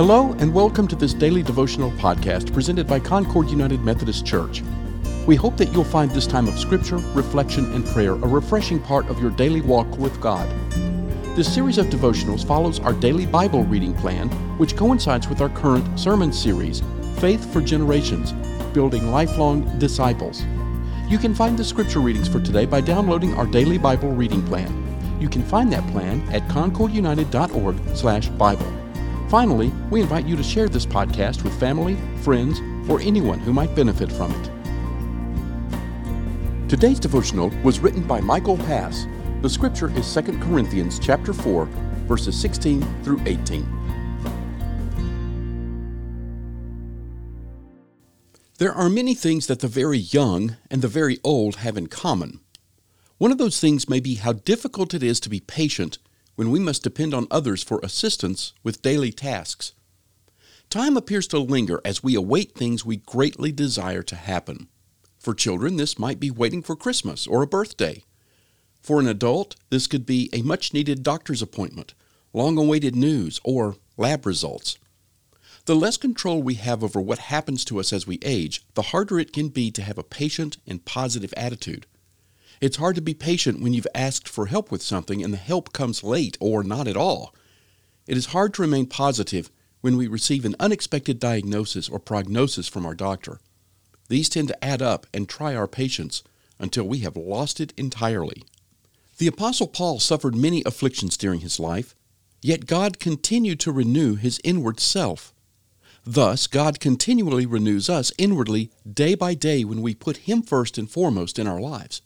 Hello, and welcome to this daily devotional podcast presented by Concord United Methodist Church. We hope that you'll find this time of scripture, reflection, and prayer a refreshing part of your daily walk with God. This series of devotionals follows our daily Bible reading plan, which coincides with our current sermon series, Faith for Generations Building Lifelong Disciples. You can find the scripture readings for today by downloading our daily Bible reading plan. You can find that plan at concordunited.org/bible. Finally, we invite you to share this podcast with family, friends, or anyone who might benefit from it. Today's devotional was written by Michael Pass. The scripture is 2 Corinthians chapter 4, verses 16 through 18. There are many things that the very young and the very old have in common. One of those things may be how difficult it is to be patient when we must depend on others for assistance with daily tasks. Time appears to linger as we await things we greatly desire to happen. For children, this might be waiting for Christmas or a birthday. For an adult, this could be a much needed doctor's appointment, long awaited news, or lab results. The less control we have over what happens to us as we age, the harder it can be to have a patient and positive attitude. It's hard to be patient when you've asked for help with something and the help comes late or not at all. It is hard to remain positive when we receive an unexpected diagnosis or prognosis from our doctor. These tend to add up and try our patience until we have lost it entirely. The Apostle Paul suffered many afflictions during his life, yet God continued to renew his inward self. Thus, God continually renews us inwardly day by day when we put Him first and foremost in our lives.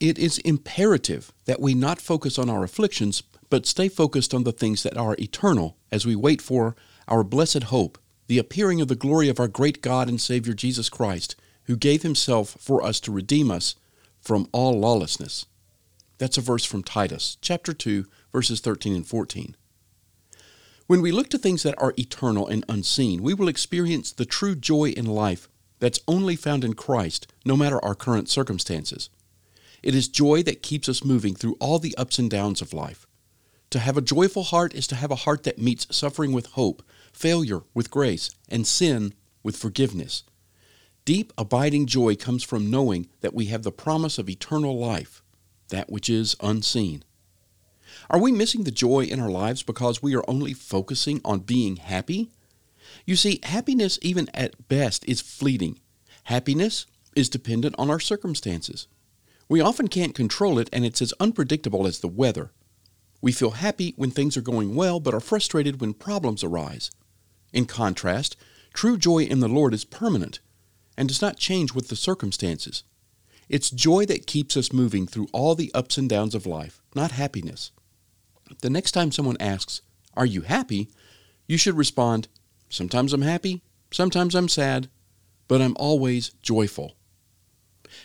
It is imperative that we not focus on our afflictions, but stay focused on the things that are eternal as we wait for our blessed hope, the appearing of the glory of our great God and Savior Jesus Christ, who gave himself for us to redeem us from all lawlessness. That's a verse from Titus, chapter 2, verses 13 and 14. When we look to things that are eternal and unseen, we will experience the true joy in life that's only found in Christ, no matter our current circumstances. It is joy that keeps us moving through all the ups and downs of life. To have a joyful heart is to have a heart that meets suffering with hope, failure with grace, and sin with forgiveness. Deep, abiding joy comes from knowing that we have the promise of eternal life, that which is unseen. Are we missing the joy in our lives because we are only focusing on being happy? You see, happiness, even at best, is fleeting. Happiness is dependent on our circumstances. We often can't control it, and it's as unpredictable as the weather. We feel happy when things are going well, but are frustrated when problems arise. In contrast, true joy in the Lord is permanent and does not change with the circumstances. It's joy that keeps us moving through all the ups and downs of life, not happiness. The next time someone asks, Are you happy? you should respond, Sometimes I'm happy, sometimes I'm sad, but I'm always joyful.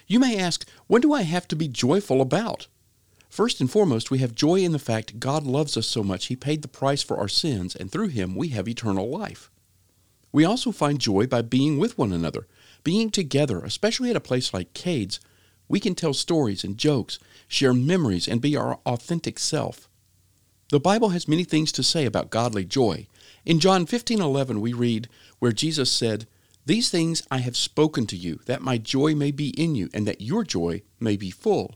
You may ask, what do I have to be joyful about? First and foremost, we have joy in the fact God loves us so much He paid the price for our sins, and through Him we have eternal life. We also find joy by being with one another, being together, especially at a place like Cades. We can tell stories and jokes, share memories, and be our authentic self. The Bible has many things to say about godly joy. In John 15:11 we read where Jesus said, these things I have spoken to you, that my joy may be in you, and that your joy may be full.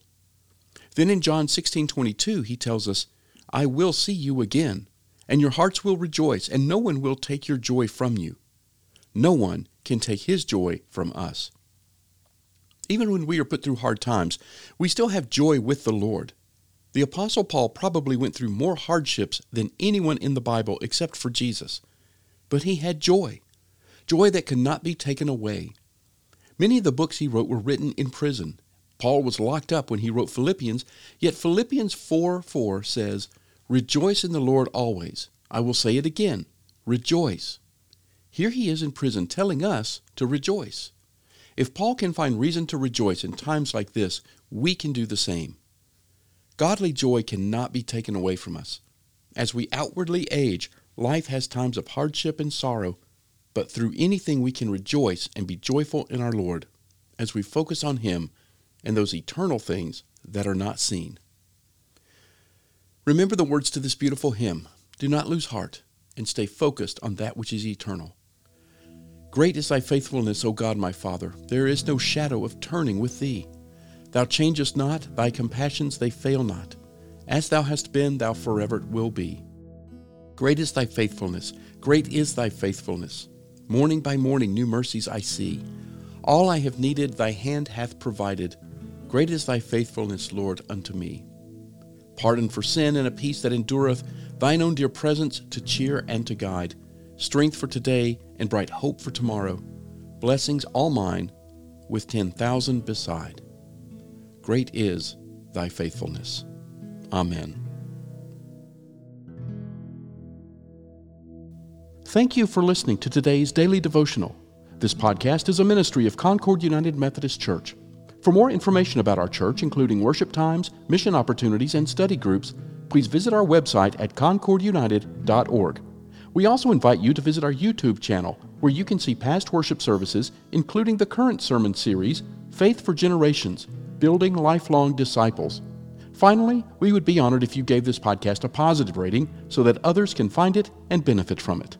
Then in John 16:22 he tells us, I will see you again, and your hearts will rejoice, and no one will take your joy from you. No one can take his joy from us. Even when we are put through hard times, we still have joy with the Lord. The Apostle Paul probably went through more hardships than anyone in the Bible except for Jesus, but he had joy joy that could not be taken away. Many of the books he wrote were written in prison. Paul was locked up when he wrote Philippians, yet Philippians 4 4 says, Rejoice in the Lord always. I will say it again rejoice. Here he is in prison telling us to rejoice. If Paul can find reason to rejoice in times like this, we can do the same. Godly joy cannot be taken away from us. As we outwardly age, life has times of hardship and sorrow, but through anything we can rejoice and be joyful in our Lord as we focus on Him and those eternal things that are not seen. Remember the words to this beautiful hymn Do not lose heart. and stay focused on that which is eternal. Great is thy faithfulness, O God my Father. There is no shadow of turning with thee. Thou changest not, thy compassions they fail not. As thou hast been, thou forever will be. Great is thy faithfulness, great is thy faithfulness. Morning by morning new mercies I see. All I have needed thy hand hath provided. Great is thy faithfulness, Lord, unto me. Pardon for sin and a peace that endureth, thine own dear presence to cheer and to guide, strength for today and bright hope for tomorrow, blessings all mine, with ten thousand beside. Great is thy faithfulness. Amen. Thank you for listening to today's daily devotional. This podcast is a ministry of Concord United Methodist Church. For more information about our church, including worship times, mission opportunities, and study groups, please visit our website at concordunited.org. We also invite you to visit our YouTube channel, where you can see past worship services, including the current sermon series, Faith for Generations Building Lifelong Disciples. Finally, we would be honored if you gave this podcast a positive rating so that others can find it and benefit from it.